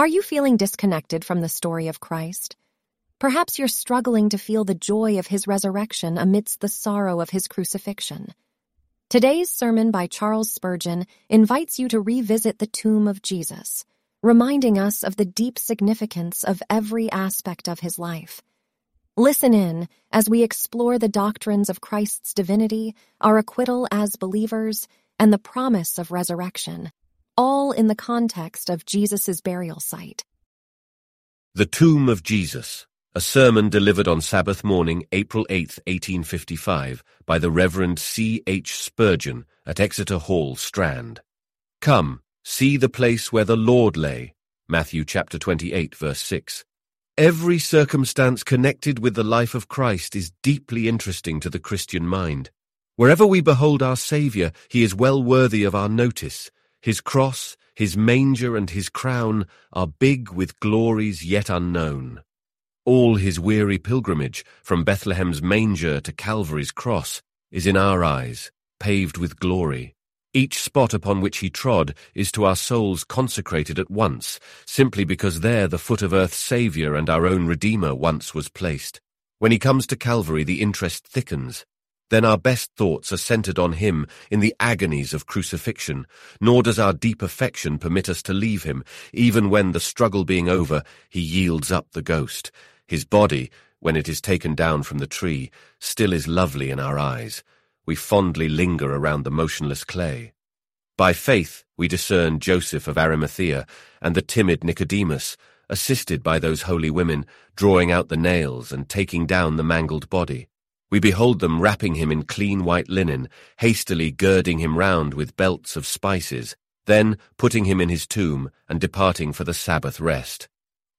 Are you feeling disconnected from the story of Christ? Perhaps you're struggling to feel the joy of his resurrection amidst the sorrow of his crucifixion. Today's sermon by Charles Spurgeon invites you to revisit the tomb of Jesus, reminding us of the deep significance of every aspect of his life. Listen in as we explore the doctrines of Christ's divinity, our acquittal as believers, and the promise of resurrection, all in the context of Jesus' burial site. The Tomb of Jesus a sermon delivered on Sabbath morning, April 8, 1855, by the Reverend C. H. Spurgeon at Exeter Hall, Strand. Come, see the place where the Lord lay. Matthew chapter 28, verse 6. Every circumstance connected with the life of Christ is deeply interesting to the Christian mind. Wherever we behold our Saviour, he is well worthy of our notice. His cross, his manger, and his crown are big with glories yet unknown. All his weary pilgrimage, from Bethlehem's manger to Calvary's cross, is in our eyes, paved with glory. Each spot upon which he trod is to our souls consecrated at once, simply because there the foot of earth's Saviour and our own Redeemer once was placed. When he comes to Calvary, the interest thickens. Then our best thoughts are centered on him in the agonies of crucifixion, nor does our deep affection permit us to leave him, even when, the struggle being over, he yields up the ghost. His body, when it is taken down from the tree, still is lovely in our eyes. We fondly linger around the motionless clay. By faith we discern Joseph of Arimathea and the timid Nicodemus, assisted by those holy women, drawing out the nails and taking down the mangled body. We behold them wrapping him in clean white linen, hastily girding him round with belts of spices, then putting him in his tomb and departing for the Sabbath rest.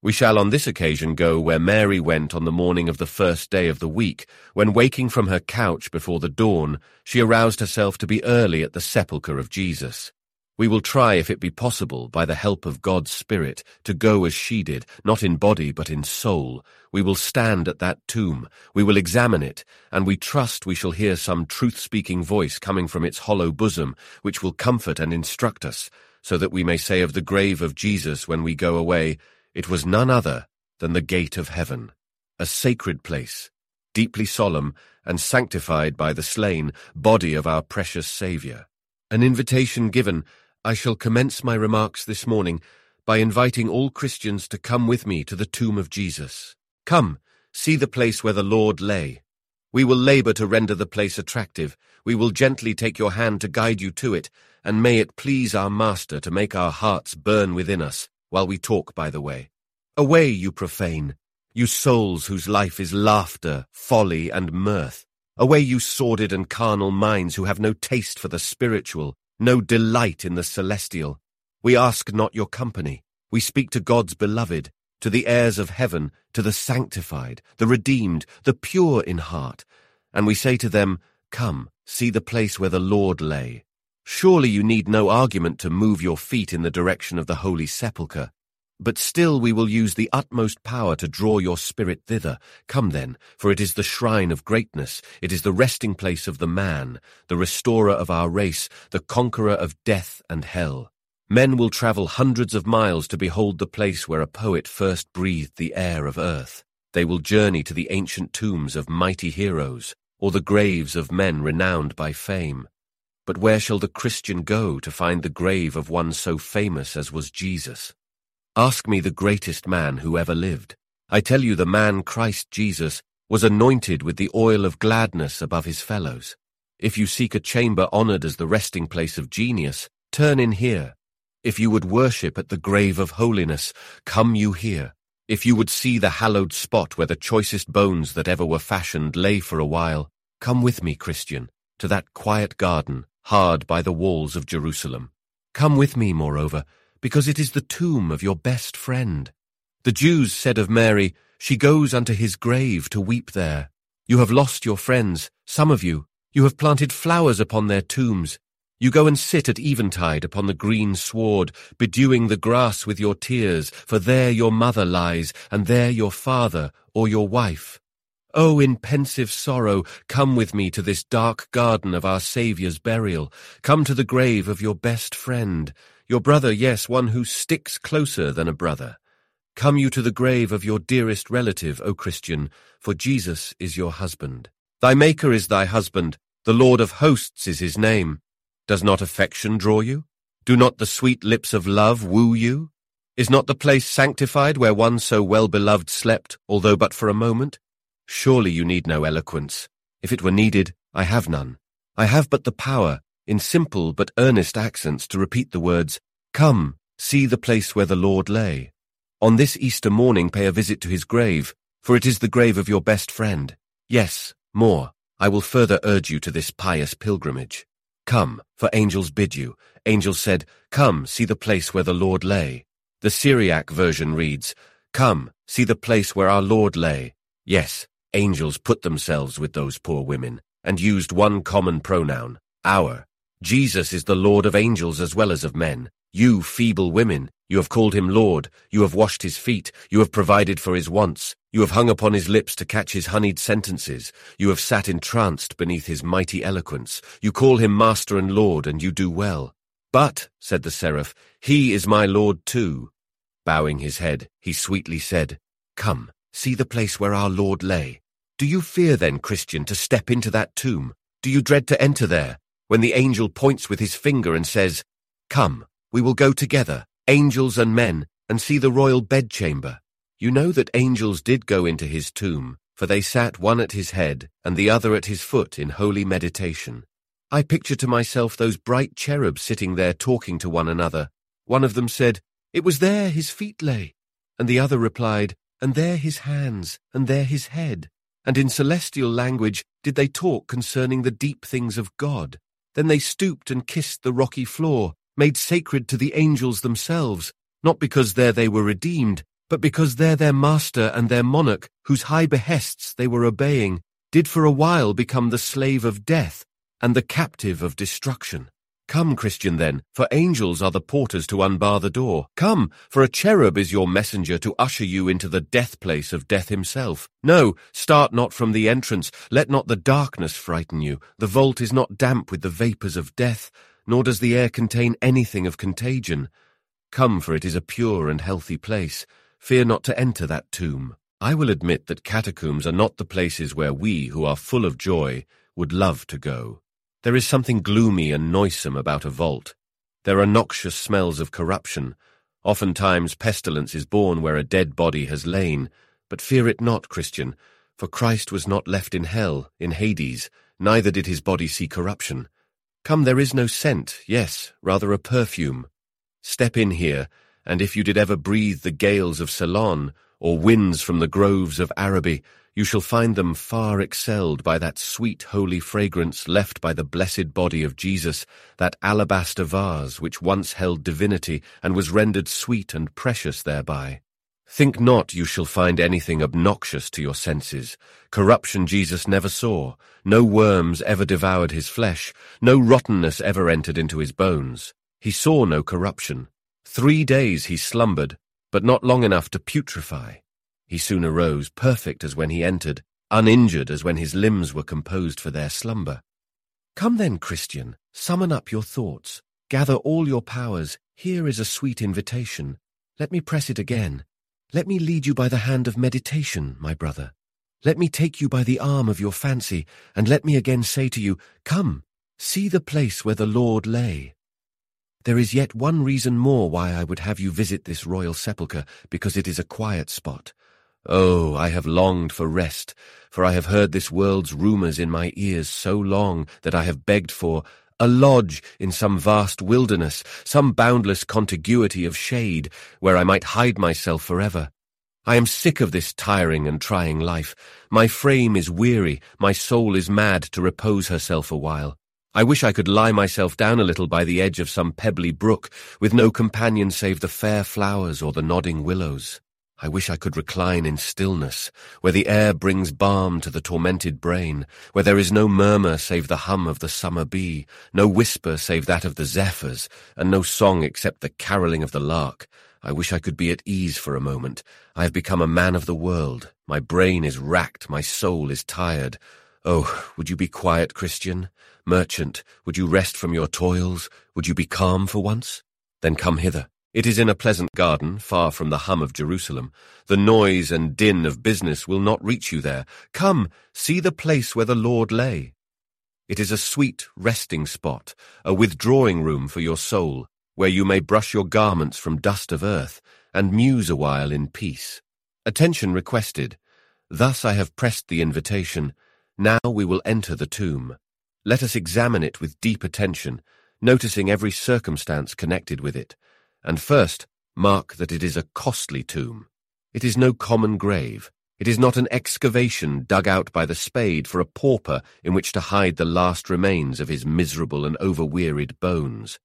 We shall on this occasion go where Mary went on the morning of the first day of the week, when waking from her couch before the dawn, she aroused herself to be early at the sepulchre of Jesus. We will try, if it be possible, by the help of God's Spirit, to go as she did, not in body but in soul. We will stand at that tomb, we will examine it, and we trust we shall hear some truth-speaking voice coming from its hollow bosom, which will comfort and instruct us, so that we may say of the grave of Jesus when we go away, it was none other than the gate of heaven, a sacred place, deeply solemn and sanctified by the slain body of our precious Saviour. An invitation given, I shall commence my remarks this morning by inviting all Christians to come with me to the tomb of Jesus. Come, see the place where the Lord lay. We will labour to render the place attractive. We will gently take your hand to guide you to it, and may it please our Master to make our hearts burn within us while we talk by the way. Away, you profane, you souls whose life is laughter, folly, and mirth. Away, you sordid and carnal minds who have no taste for the spiritual, no delight in the celestial. We ask not your company. We speak to God's beloved, to the heirs of heaven, to the sanctified, the redeemed, the pure in heart. And we say to them, Come, see the place where the Lord lay, Surely you need no argument to move your feet in the direction of the Holy Sepulchre. But still we will use the utmost power to draw your spirit thither. Come then, for it is the shrine of greatness, it is the resting place of the man, the restorer of our race, the conqueror of death and hell. Men will travel hundreds of miles to behold the place where a poet first breathed the air of earth. They will journey to the ancient tombs of mighty heroes, or the graves of men renowned by fame. But where shall the Christian go to find the grave of one so famous as was Jesus? Ask me the greatest man who ever lived. I tell you the man Christ Jesus was anointed with the oil of gladness above his fellows. If you seek a chamber honored as the resting place of genius, turn in here. If you would worship at the grave of holiness, come you here. If you would see the hallowed spot where the choicest bones that ever were fashioned lay for a while, come with me, Christian, to that quiet garden hard by the walls of Jerusalem. Come with me, moreover, because it is the tomb of your best friend. The Jews said of Mary, She goes unto his grave to weep there. You have lost your friends, some of you. You have planted flowers upon their tombs. You go and sit at eventide upon the green sward, bedewing the grass with your tears, for there your mother lies, and there your father or your wife. Oh, in pensive sorrow, come with me to this dark garden of our Saviour's burial. Come to the grave of your best friend. Your brother, yes, one who sticks closer than a brother. Come you to the grave of your dearest relative, O Christian, for Jesus is your husband. Thy Maker is thy husband, the Lord of hosts is his name. Does not affection draw you? Do not the sweet lips of love woo you? Is not the place sanctified where one so well beloved slept, although but for a moment? Surely you need no eloquence. If it were needed, I have none. I have but the power, in simple but earnest accents, to repeat the words, Come, see the place where the Lord lay. On this Easter morning pay a visit to his grave, for it is the grave of your best friend. Yes, more, I will further urge you to this pious pilgrimage. Come, for angels bid you. Angels said, Come, see the place where the Lord lay. The Syriac version reads, Come, see the place where our Lord lay. Yes, angels put themselves with those poor women, and used one common pronoun, our. Jesus is the Lord of angels as well as of men. You feeble women, you have called him Lord, you have washed his feet, you have provided for his wants, you have hung upon his lips to catch his honeyed sentences, you have sat entranced beneath his mighty eloquence, you call him Master and Lord, and you do well. But, said the seraph, he is my Lord too. Bowing his head, he sweetly said, Come, see the place where our Lord lay. Do you fear then, Christian, to step into that tomb? Do you dread to enter there, when the angel points with his finger and says, Come, we will go together, angels and men, and see the royal bedchamber. You know that angels did go into his tomb, for they sat one at his head and the other at his foot in holy meditation. I picture to myself those bright cherubs sitting there talking to one another. One of them said, It was there his feet lay. And the other replied, And there his hands, and there his head. And in celestial language did they talk concerning the deep things of God. Then they stooped and kissed the rocky floor, made sacred to the angels themselves, not because there they were redeemed, but because there their master and their monarch, whose high behests they were obeying, did for a while become the slave of death, and the captive of destruction. Come, Christian, then, for angels are the porters to unbar the door. Come, for a cherub is your messenger to usher you into the death place of death himself. No, start not from the entrance, let not the darkness frighten you. The vault is not damp with the vapours of death, nor does the air contain anything of contagion. Come, for it is a pure and healthy place. Fear not to enter that tomb. I will admit that catacombs are not the places where we, who are full of joy, would love to go. There is something gloomy and noisome about a vault. There are noxious smells of corruption. Oftentimes pestilence is born where a dead body has lain. But fear it not, Christian, for Christ was not left in hell, in Hades, neither did his body see corruption. Come, there is no scent, yes, rather a perfume. Step in here, and if you did ever breathe the gales of Ceylon, or winds from the groves of Araby, you shall find them far excelled by that sweet holy fragrance left by the blessed body of Jesus, that alabaster vase which once held divinity and was rendered sweet and precious thereby. Think not you shall find anything obnoxious to your senses. Corruption Jesus never saw. No worms ever devoured his flesh. No rottenness ever entered into his bones. He saw no corruption. Three days he slumbered, but not long enough to putrefy. He soon arose, perfect as when he entered, uninjured as when his limbs were composed for their slumber. Come then, Christian, summon up your thoughts, gather all your powers, here is a sweet invitation. Let me press it again. Let me lead you by the hand of meditation, my brother. Let me take you by the arm of your fancy, and let me again say to you, Come, see the place where the Lord lay. There is yet one reason more why I would have you visit this royal sepulchre, because it is a quiet spot, Oh, I have longed for rest, for I have heard this world's rumours in my ears so long that I have begged for a lodge in some vast wilderness, some boundless contiguity of shade, where I might hide myself forever. I am sick of this tiring and trying life. My frame is weary, my soul is mad to repose herself a while. I wish I could lie myself down a little by the edge of some pebbly brook, with no companion save the fair flowers or the nodding willows. I wish I could recline in stillness, where the air brings balm to the tormented brain, where there is no murmur save the hum of the summer bee, no whisper save that of the zephyrs, and no song except the carolling of the lark. I wish I could be at ease for a moment. I have become a man of the world. My brain is racked, my soul is tired. Oh, would you be quiet, Christian? Merchant, would you rest from your toils? Would you be calm for once? Then come hither. It is in a pleasant garden, far from the hum of Jerusalem. The noise and din of business will not reach you there. Come, see the place where the Lord lay. It is a sweet resting spot, a withdrawing room for your soul, where you may brush your garments from dust of earth, and muse awhile in peace. Attention requested. Thus I have pressed the invitation. Now we will enter the tomb. Let us examine it with deep attention, noticing every circumstance connected with it and first, mark that it is a costly tomb. It is no common grave. It is not an excavation dug out by the spade for a pauper in which to hide the last remains of his miserable and overwearied bones.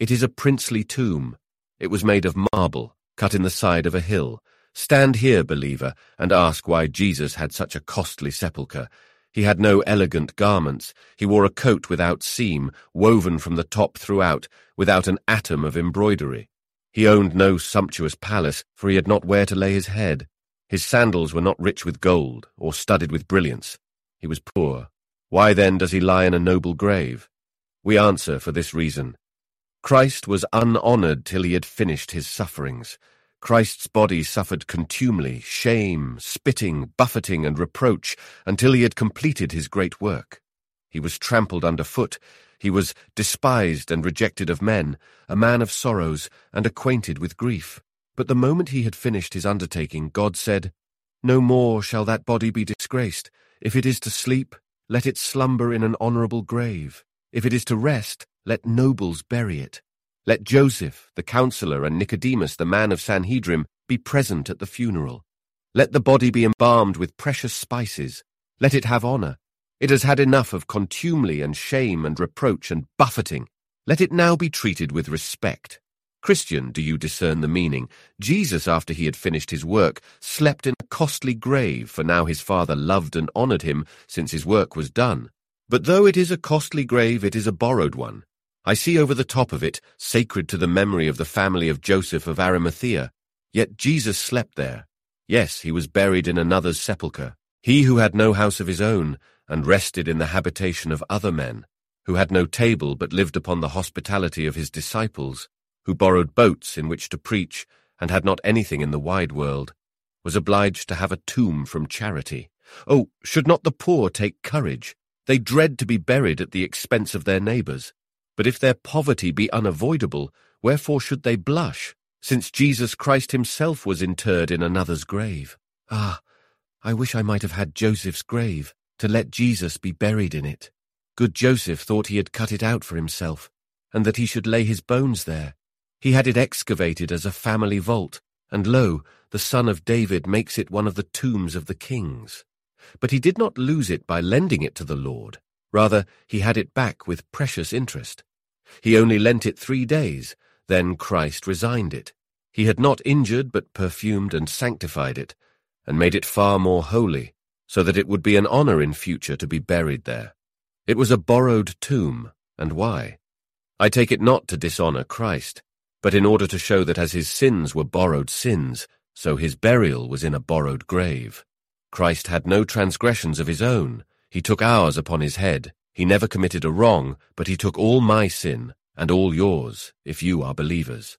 It is a princely tomb. It was made of marble, cut in the side of a hill. Stand here, believer, and ask why Jesus had such a costly sepulchre. He had no elegant garments. He wore a coat without seam, woven from the top throughout, without an atom of embroidery. He owned no sumptuous palace, for he had not where to lay his head. His sandals were not rich with gold, or studded with brilliants. He was poor. Why then does he lie in a noble grave? We answer for this reason. Christ was unhonoured till he had finished his sufferings. Christ's body suffered contumely, shame, spitting, buffeting, and reproach, until he had completed his great work. He was trampled under foot, he was despised and rejected of men, a man of sorrows, and acquainted with grief. But the moment he had finished his undertaking, God said, No more shall that body be disgraced. If it is to sleep, let it slumber in an honourable grave. If it is to rest, let nobles bury it. Let Joseph, the counselor, and Nicodemus, the man of Sanhedrim, be present at the funeral. Let the body be embalmed with precious spices. Let it have honour. It has had enough of contumely and shame and reproach and buffeting. Let it now be treated with respect. Christian, do you discern the meaning? Jesus, after he had finished his work, slept in a costly grave, for now his Father loved and honoured him, since his work was done. But though it is a costly grave, it is a borrowed one. I see over the top of it, sacred to the memory of the family of Joseph of Arimathea. Yet Jesus slept there. Yes, he was buried in another's sepulchre. He who had no house of his own, and rested in the habitation of other men, who had no table but lived upon the hospitality of his disciples, who borrowed boats in which to preach, and had not anything in the wide world, was obliged to have a tomb from charity. Oh, should not the poor take courage? They dread to be buried at the expense of their neighbours. But if their poverty be unavoidable, wherefore should they blush, since Jesus Christ himself was interred in another's grave? Ah, I wish I might have had Joseph's grave to let Jesus be buried in it. Good Joseph thought he had cut it out for himself, and that he should lay his bones there. He had it excavated as a family vault, and lo, the son of David makes it one of the tombs of the kings. But he did not lose it by lending it to the Lord. Rather, he had it back with precious interest. He only lent it three days, then Christ resigned it. He had not injured but perfumed and sanctified it, and made it far more holy, so that it would be an honor in future to be buried there. It was a borrowed tomb, and why? I take it not to dishonor Christ, but in order to show that as his sins were borrowed sins, so his burial was in a borrowed grave. Christ had no transgressions of his own. He took ours upon his head. He never committed a wrong, but he took all my sin, and all yours, if you are believers.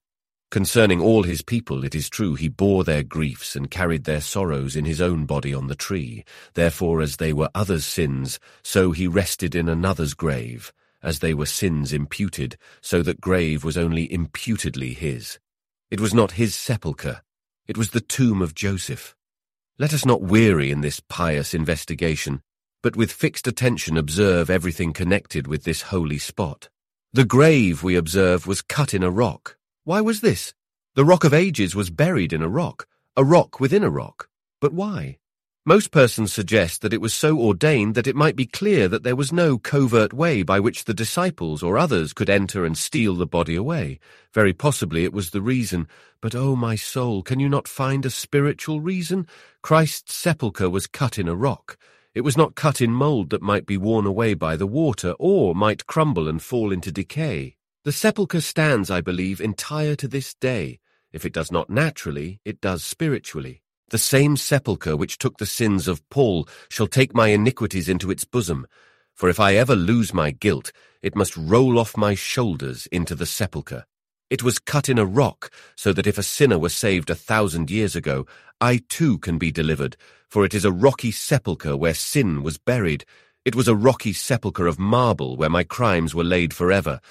Concerning all his people, it is true, he bore their griefs and carried their sorrows in his own body on the tree. Therefore, as they were others' sins, so he rested in another's grave, as they were sins imputed, so that grave was only imputedly his. It was not his sepulchre, it was the tomb of Joseph. Let us not weary in this pious investigation, but with fixed attention observe everything connected with this holy spot. The grave, we observe, was cut in a rock, why was this? The Rock of Ages was buried in a rock, a rock within a rock. But why? Most persons suggest that it was so ordained that it might be clear that there was no covert way by which the disciples or others could enter and steal the body away. Very possibly it was the reason. But, oh, my soul, can you not find a spiritual reason? Christ's sepulchre was cut in a rock. It was not cut in mould that might be worn away by the water, or might crumble and fall into decay. The sepulchre stands, I believe, entire to this day. If it does not naturally, it does spiritually. The same sepulchre which took the sins of Paul shall take my iniquities into its bosom. For if I ever lose my guilt, it must roll off my shoulders into the sepulchre. It was cut in a rock, so that if a sinner were saved a thousand years ago, I too can be delivered, for it is a rocky sepulchre where sin was buried. It was a rocky sepulchre of marble where my crimes were laid forever,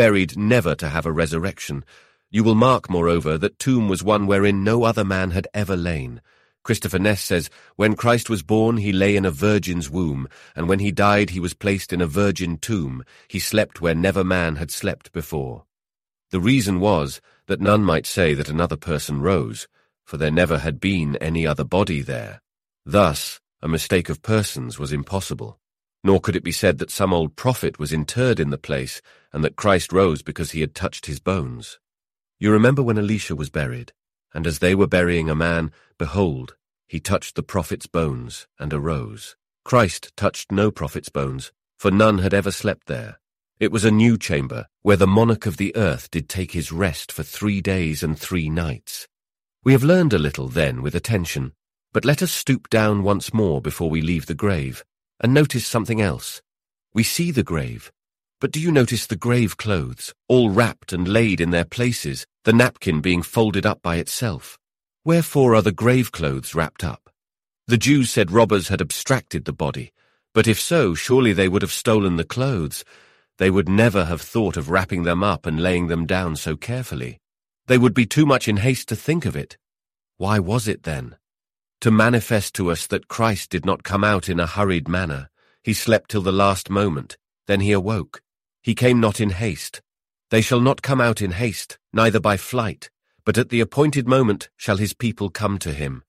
buried never to have a resurrection. You will mark, moreover, that tomb was one wherein no other man had ever lain. Christopher Ness says, When Christ was born, he lay in a virgin's womb, and when he died, he was placed in a virgin tomb. He slept where never man had slept before. The reason was that none might say that another person rose, for there never had been any other body there. Thus, a mistake of persons was impossible. Nor could it be said that some old prophet was interred in the place, and that Christ rose because he had touched his bones. You remember when Elisha was buried, and as they were burying a man, behold, he touched the prophet's bones, and arose. Christ touched no prophet's bones, for none had ever slept there. It was a new chamber, where the monarch of the earth did take his rest for three days and three nights. We have learned a little then with attention, but let us stoop down once more before we leave the grave, and notice something else. We see the grave, but do you notice the grave clothes, all wrapped and laid in their places, the napkin being folded up by itself? Wherefore are the grave clothes wrapped up? The Jews said robbers had abstracted the body, but if so, surely they would have stolen the clothes, they would never have thought of wrapping them up and laying them down so carefully. They would be too much in haste to think of it. Why was it then? To manifest to us that Christ did not come out in a hurried manner. He slept till the last moment. Then he awoke. He came not in haste. They shall not come out in haste, neither by flight, but at the appointed moment shall his people come to him.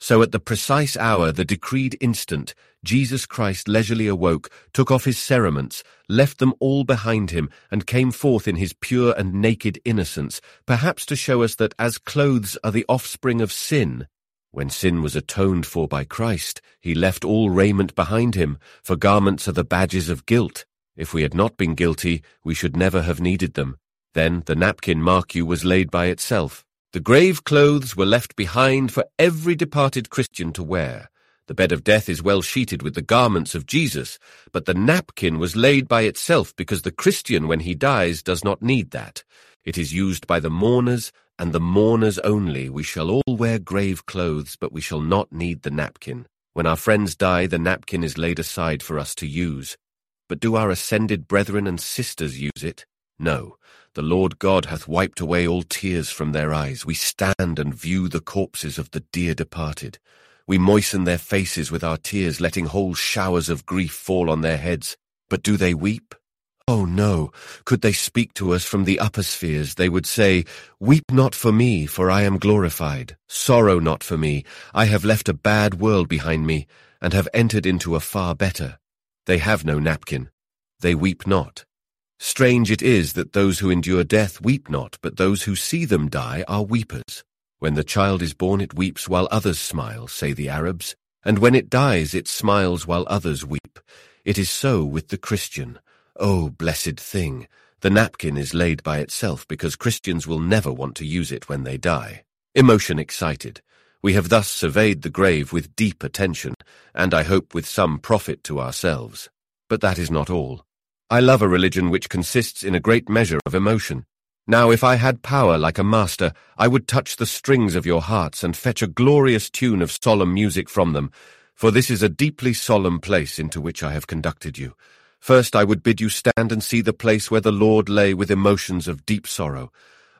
So at the precise hour, the decreed instant, Jesus Christ leisurely awoke, took off his cerements, left them all behind him, and came forth in his pure and naked innocence, perhaps to show us that as clothes are the offspring of sin, when sin was atoned for by Christ, he left all raiment behind him, for garments are the badges of guilt. If we had not been guilty, we should never have needed them. Then the napkin, mark you, was laid by itself. The grave clothes were left behind for every departed Christian to wear. The bed of death is well sheeted with the garments of Jesus, but the napkin was laid by itself because the Christian, when he dies, does not need that. It is used by the mourners, and the mourners only. We shall all wear grave clothes, but we shall not need the napkin. When our friends die, the napkin is laid aside for us to use. But do our ascended brethren and sisters use it? No, the Lord God hath wiped away all tears from their eyes. We stand and view the corpses of the dear departed. We moisten their faces with our tears, letting whole showers of grief fall on their heads. But do they weep? Oh no, could they speak to us from the upper spheres, they would say, Weep not for me, for I am glorified. Sorrow not for me, I have left a bad world behind me, and have entered into a far better. They have no napkin. They weep not. Strange it is that those who endure death weep not, but those who see them die are weepers. When the child is born it weeps while others smile, say the Arabs, and when it dies it smiles while others weep. It is so with the Christian. Oh, blessed thing! The napkin is laid by itself because Christians will never want to use it when they die. Emotion excited. We have thus surveyed the grave with deep attention, and I hope with some profit to ourselves. But that is not all. I love a religion which consists in a great measure of emotion. Now, if I had power like a master, I would touch the strings of your hearts and fetch a glorious tune of solemn music from them, for this is a deeply solemn place into which I have conducted you. First, I would bid you stand and see the place where the Lord lay with emotions of deep sorrow.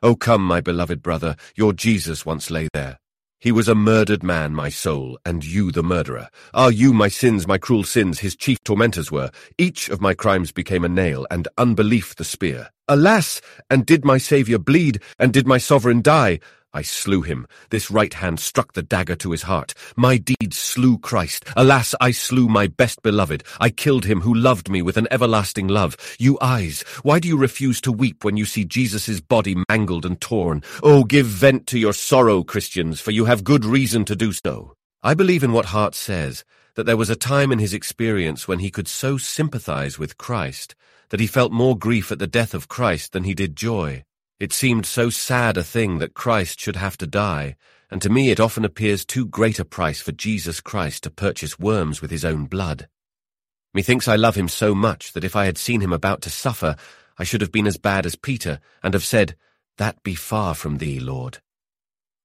O come, my beloved brother, your Jesus once lay there. He was a murdered man, my soul, and you the murderer. Are you my sins, my cruel sins, his chief tormentors were? Each of my crimes became a nail, and unbelief the spear. Alas! And did my Saviour bleed, and did my sovereign die? I slew him. This right hand struck the dagger to his heart. My deed slew Christ. Alas, I slew my best beloved. I killed him who loved me with an everlasting love. You eyes, why do you refuse to weep when you see Jesus' body mangled and torn? Oh, give vent to your sorrow, Christians, for you have good reason to do so. I believe in what Hart says, that there was a time in his experience when he could so sympathize with Christ that he felt more grief at the death of Christ than he did joy. It seemed so sad a thing that Christ should have to die, and to me it often appears too great a price for Jesus Christ to purchase worms with his own blood. Methinks I love him so much that if I had seen him about to suffer, I should have been as bad as Peter, and have said, that be far from thee, Lord.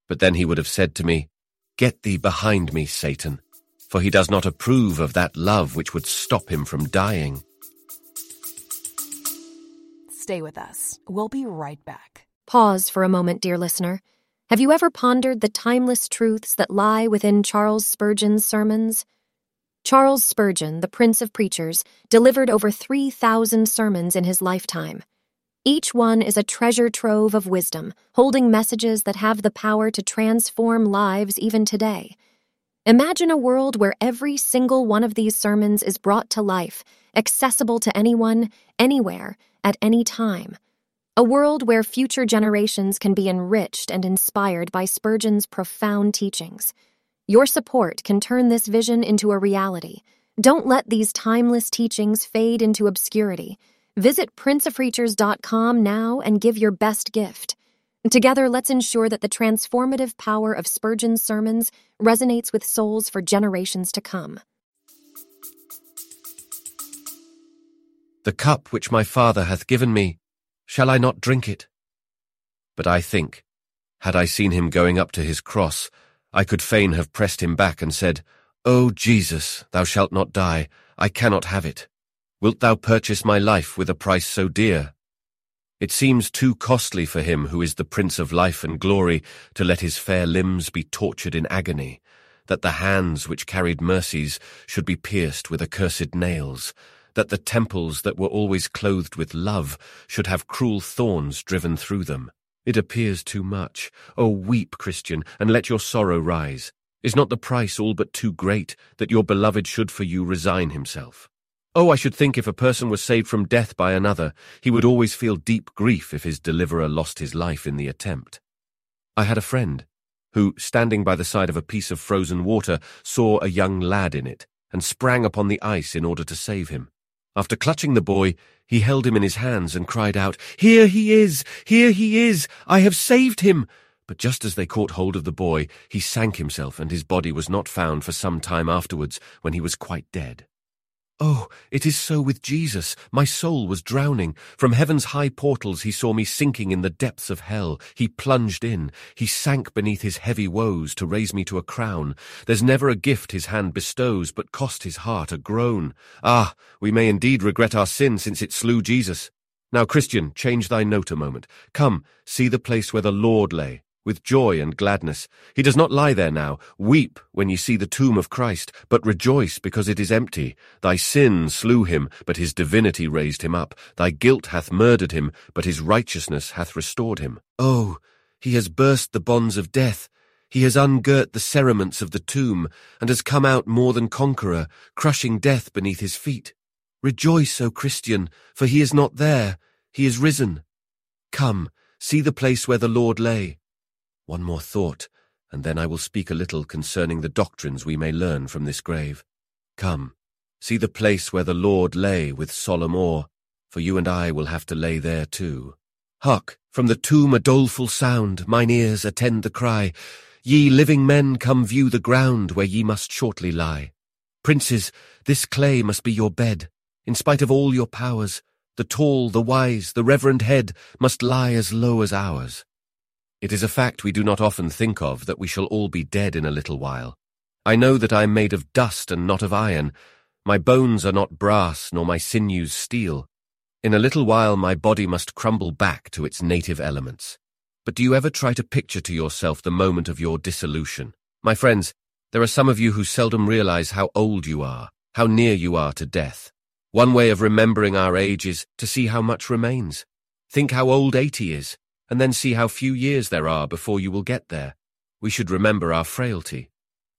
But then he would have said to me, Get thee behind me, Satan, for he does not approve of that love which would stop him from dying. Stay with us. We'll be right back. Pause for a moment, dear listener. Have you ever pondered the timeless truths that lie within Charles Spurgeon's sermons? Charles Spurgeon, the Prince of Preachers, delivered over 3,000 sermons in his lifetime. Each one is a treasure trove of wisdom, holding messages that have the power to transform lives even today. Imagine a world where every single one of these sermons is brought to life, accessible to anyone, anywhere, at any time. A world where future generations can be enriched and inspired by Spurgeon's profound teachings. Your support can turn this vision into a reality. Don't let these timeless teachings fade into obscurity. Visit princeofpreachers.com now and give your best gift. Together, let's ensure that the transformative power of Spurgeon's sermons resonates with souls for generations to come. The cup which my Father hath given me, shall I not drink it? But I think, had I seen him going up to his cross, I could fain have pressed him back and said, O Jesus, thou shalt not die, I cannot have it. Wilt thou purchase my life with a price so dear? It seems too costly for him who is the Prince of life and glory to let his fair limbs be tortured in agony, that the hands which carried mercies should be pierced with accursed nails, that the temples that were always clothed with love should have cruel thorns driven through them. It appears too much. Oh, weep, Christian, and let your sorrow rise. Is not the price all but too great that your beloved should for you resign himself? Oh, I should think if a person was saved from death by another, he would always feel deep grief if his deliverer lost his life in the attempt. I had a friend who, standing by the side of a piece of frozen water, saw a young lad in it and sprang upon the ice in order to save him. After clutching the boy, he held him in his hands and cried out, Here he is! Here he is! I have saved him! But just as they caught hold of the boy, he sank himself, and his body was not found for some time afterwards, when he was quite dead. Oh, it is so with Jesus. My soul was drowning. From heaven's high portals he saw me sinking in the depths of hell. He plunged in. He sank beneath his heavy woes to raise me to a crown. There's never a gift his hand bestows, but cost his heart a groan. Ah, we may indeed regret our sin since it slew Jesus. Now, Christian, change thy note a moment. Come, see the place where the Lord lay with joy and gladness. He does not lie there now. Weep when ye see the tomb of Christ, but rejoice because it is empty. Thy sin slew him, but his divinity raised him up. Thy guilt hath murdered him, but his righteousness hath restored him. Oh, he has burst the bonds of death. He has ungirt the cerements of the tomb, and has come out more than conqueror, crushing death beneath his feet. Rejoice, O Christian, for he is not there. He is risen. Come, see the place where the Lord lay. One more thought, and then I will speak a little concerning the doctrines we may learn from this grave. Come, see the place where the Lord lay with solemn awe, for you and I will have to lay there too. Hark, from the tomb a doleful sound, mine ears attend the cry, Ye living men, come view the ground where ye must shortly lie. Princes, this clay must be your bed, in spite of all your powers, the tall, the wise, the reverend head must lie as low as ours. It is a fact we do not often think of that we shall all be dead in a little while. I know that I am made of dust and not of iron. My bones are not brass, nor my sinews steel. In a little while my body must crumble back to its native elements. But do you ever try to picture to yourself the moment of your dissolution? My friends, there are some of you who seldom realize how old you are, how near you are to death. One way of remembering our age is to see how much remains. Think how old eighty is and then see how few years there are before you will get there. We should remember our frailty.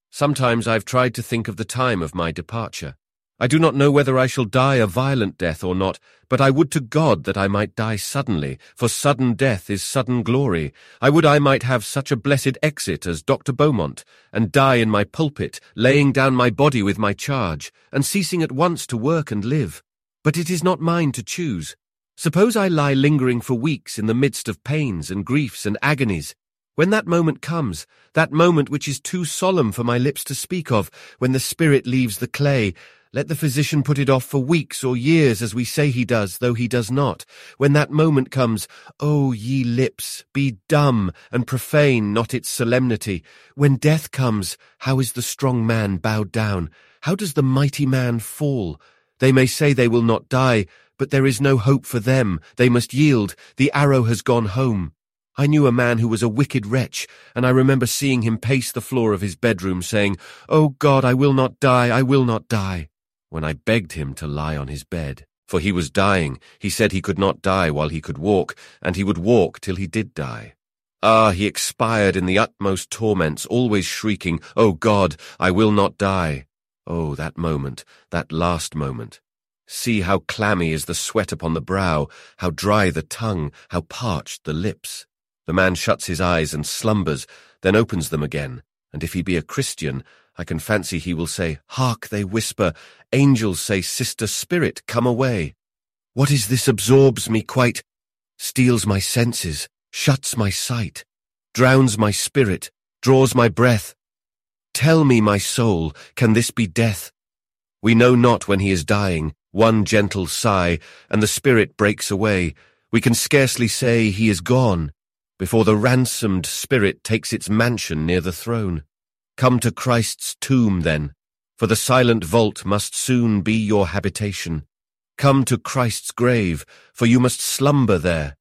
Sometimes I've tried to think of the time of my departure. I do not know whether I shall die a violent death or not, but I would to God that I might die suddenly, for sudden death is sudden glory. I would I might have such a blessed exit as Dr. Beaumont, and die in my pulpit, laying down my body with my charge, and ceasing at once to work and live. But it is not mine to choose. Suppose I lie lingering for weeks in the midst of pains and griefs and agonies. When that moment comes, that moment which is too solemn for my lips to speak of, when the spirit leaves the clay, Let the physician put it off for weeks or years as we say he does, though he does not. When that moment comes, O ye lips, be dumb and profane not its solemnity. When death comes, how is the strong man bowed down? How does the mighty man fall? They may say they will not die, but there is no hope for them. They must yield. The arrow has gone home. I knew a man who was a wicked wretch, and I remember seeing him pace the floor of his bedroom, saying, Oh God, I will not die, I will not die. When I begged him to lie on his bed, for he was dying, he said he could not die while he could walk, and he would walk till he did die. Ah, he expired in the utmost torments, always shrieking, Oh God, I will not die. Oh, that moment, that last moment. See how clammy is the sweat upon the brow, how dry the tongue, how parched the lips. The man shuts his eyes and slumbers, then opens them again, and if he be a Christian, I can fancy he will say, Hark, they whisper, angels say, Sister Spirit, come away. What is this absorbs me quite, steals my senses, shuts my sight, drowns my spirit, draws my breath? Tell me, my soul, can this be death? We know not when he is dying, one gentle sigh, and the spirit breaks away. We can scarcely say he is gone before the ransomed spirit takes its mansion near the throne. Come to Christ's tomb, then, for the silent vault must soon be your habitation. Come to Christ's grave, for you must slumber there.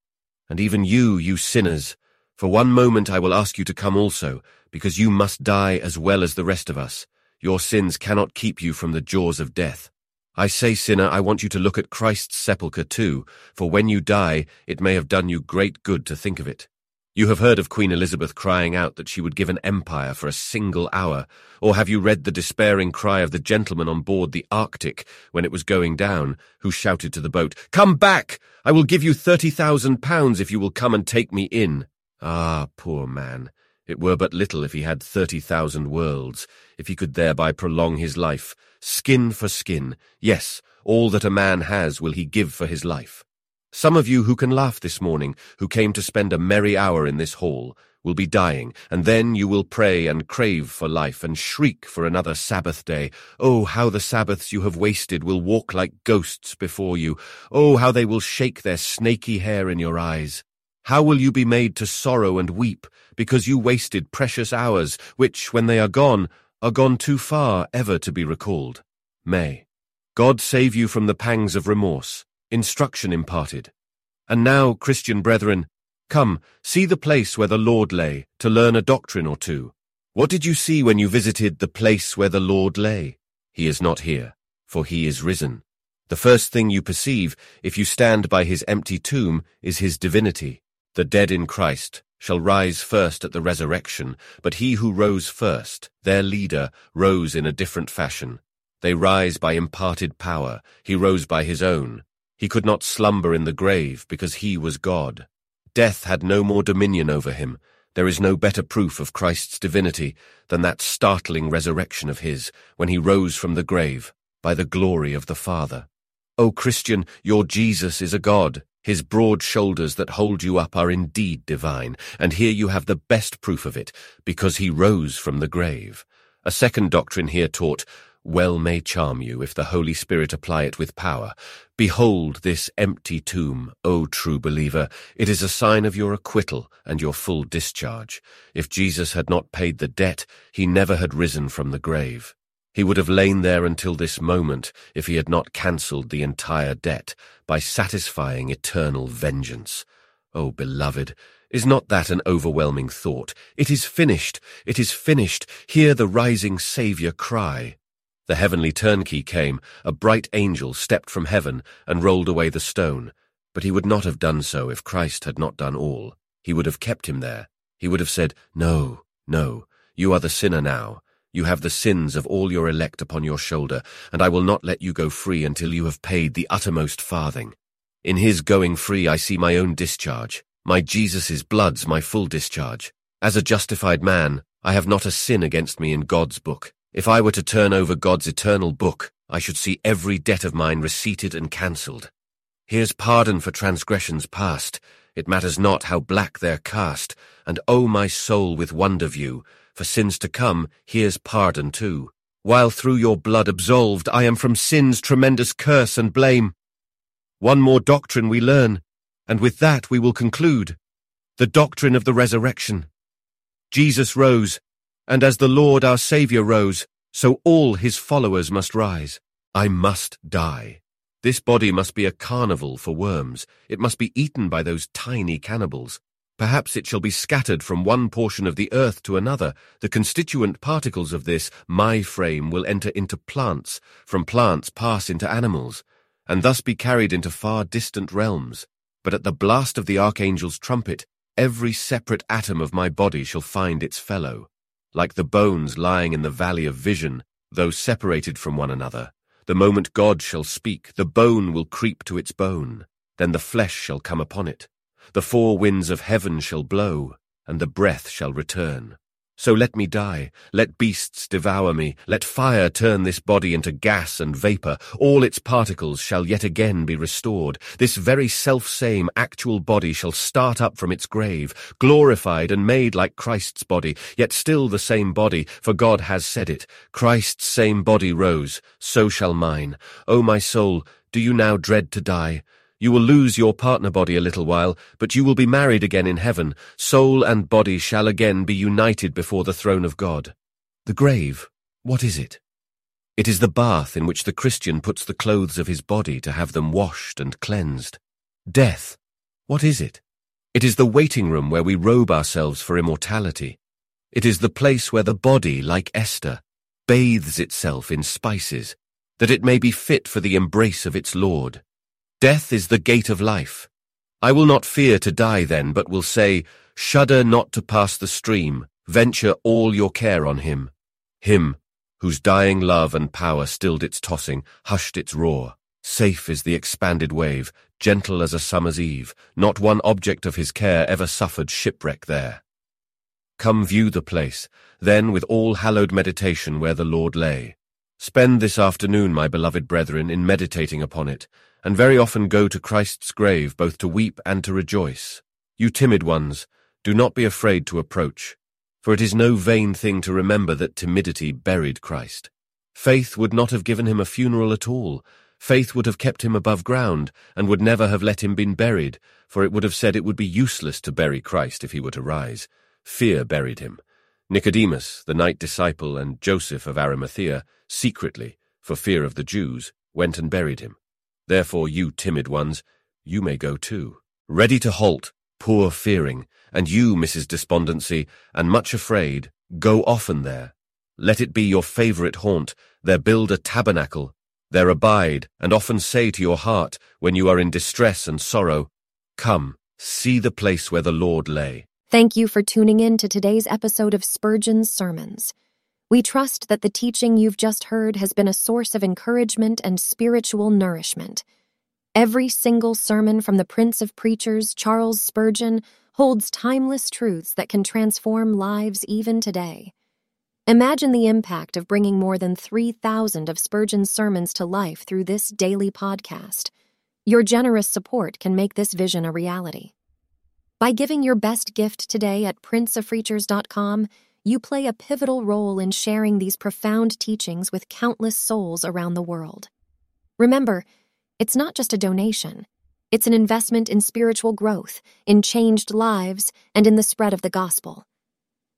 And even you, you sinners, for one moment I will ask you to come also, because you must die as well as the rest of us. Your sins cannot keep you from the jaws of death. I say, sinner, I want you to look at Christ's sepulchre too, for when you die, it may have done you great good to think of it. You have heard of Queen Elizabeth crying out that she would give an empire for a single hour, or have you read the despairing cry of the gentleman on board the Arctic when it was going down, who shouted to the boat, Come back! I will give you thirty thousand pounds if you will come and take me in. Ah, poor man! It were but little if he had thirty thousand worlds, if he could thereby prolong his life, skin for skin. Yes, all that a man has will he give for his life. Some of you who can laugh this morning, who came to spend a merry hour in this hall, will be dying, and then you will pray and crave for life and shriek for another Sabbath day. Oh, how the Sabbaths you have wasted will walk like ghosts before you. Oh, how they will shake their snaky hair in your eyes. How will you be made to sorrow and weep, because you wasted precious hours, which, when they are gone, are gone too far ever to be recalled. May. God save you from the pangs of remorse instruction imparted. And now, Christian brethren, come, see the place where the Lord lay, to learn a doctrine or two. What did you see when you visited the place where the Lord lay? He is not here, for he is risen. The first thing you perceive, if you stand by his empty tomb, is his divinity. The dead in Christ shall rise first at the resurrection, but he who rose first, their leader, rose in a different fashion. They rise by imparted power, he rose by his own. He could not slumber in the grave because he was God. Death had no more dominion over him. There is no better proof of Christ's divinity than that startling resurrection of his when he rose from the grave by the glory of the Father. O Christian, your Jesus is a God. His broad shoulders that hold you up are indeed divine, and here you have the best proof of it, because he rose from the grave. A second doctrine here taught, well may charm you if the Holy Spirit apply it with power. Behold this empty tomb, O true believer. It is a sign of your acquittal and your full discharge. If Jesus had not paid the debt, he never had risen from the grave. He would have lain there until this moment if he had not cancelled the entire debt by satisfying eternal vengeance. Oh, beloved, is not that an overwhelming thought? It is finished. It is finished. Hear the rising Saviour cry. The heavenly turnkey came, a bright angel stepped from heaven and rolled away the stone. But he would not have done so if Christ had not done all. He would have kept him there. He would have said, No, no, you are the sinner now. You have the sins of all your elect upon your shoulder, and I will not let you go free until you have paid the uttermost farthing. In his going free I see my own discharge. My Jesus' blood's my full discharge. As a justified man, I have not a sin against me in God's book. If I were to turn over God's eternal book, I should see every debt of mine receipted and cancelled. Here's pardon for transgressions past. It matters not how black they're cast. And O my soul with wonder view, for sins to come, here's pardon too. while through your blood absolved I am from sin's tremendous curse and blame. One more doctrine we learn, and with that we will conclude. The doctrine of the resurrection. Jesus rose, and as the Lord our Saviour rose, so all his followers must rise. I must die. This body must be a carnival for worms. It must be eaten by those tiny cannibals. Perhaps it shall be scattered from one portion of the earth to another. The constituent particles of this, my frame, will enter into plants, from plants pass into animals, and thus be carried into far distant realms. But at the blast of the archangel's trumpet, every separate atom of my body shall find its fellow. Like the bones lying in the valley of vision, though separated from one another, the moment God shall speak, the bone will creep to its bone, then the flesh shall come upon it. The four winds of heaven shall blow, and the breath shall return. So let me die, let beasts devour me, let fire turn this body into gas and vapour, all its particles shall yet again be restored. This very self-same actual body shall start up from its grave, glorified and made like Christ's body, yet still the same body, for God has said it. Christ's same body rose, so shall mine. O my soul, do you now dread to die? You will lose your partner body a little while, but you will be married again in heaven. Soul and body shall again be united before the throne of God. The grave, what is it? It is the bath in which the Christian puts the clothes of his body to have them washed and cleansed. Death, what is it? It is the waiting room where we robe ourselves for immortality. It is the place where the body, like Esther, bathes itself in spices, that it may be fit for the embrace of its Lord. Death is the gate of life. I will not fear to die then, but will say, Shudder not to pass the stream, venture all your care on him. Him, whose dying love and power stilled its tossing, hushed its roar. Safe is the expanded wave, gentle as a summer's eve, not one object of his care ever suffered shipwreck there. Come view the place, then with all hallowed meditation where the Lord lay. Spend this afternoon, my beloved brethren, in meditating upon it, and very often go to Christ's grave both to weep and to rejoice. You timid ones, do not be afraid to approach, for it is no vain thing to remember that timidity buried Christ. Faith would not have given him a funeral at all. Faith would have kept him above ground, and would never have let him been buried, for it would have said it would be useless to bury Christ if he were to rise. Fear buried him. Nicodemus, the night disciple, and Joseph of Arimathea, secretly, for fear of the Jews, went and buried him. Therefore, you timid ones, you may go too. Ready to halt, poor fearing, and you, Mrs. Despondency, and much afraid, go often there. Let it be your favourite haunt, there build a tabernacle, there abide, and often say to your heart, when you are in distress and sorrow, Come, see the place where the Lord lay. Thank you for tuning in to today's episode of Spurgeon's Sermons. We trust that the teaching you've just heard has been a source of encouragement and spiritual nourishment. Every single sermon from the Prince of Preachers, Charles Spurgeon, holds timeless truths that can transform lives even today. Imagine the impact of bringing more than 3,000 of Spurgeon's sermons to life through this daily podcast. Your generous support can make this vision a reality. By giving your best gift today at princeofpreachers.com, you play a pivotal role in sharing these profound teachings with countless souls around the world. Remember, it's not just a donation, it's an investment in spiritual growth, in changed lives, and in the spread of the gospel.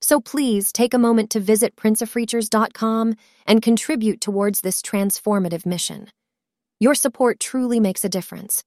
So please take a moment to visit princeofpreachers.com and contribute towards this transformative mission. Your support truly makes a difference,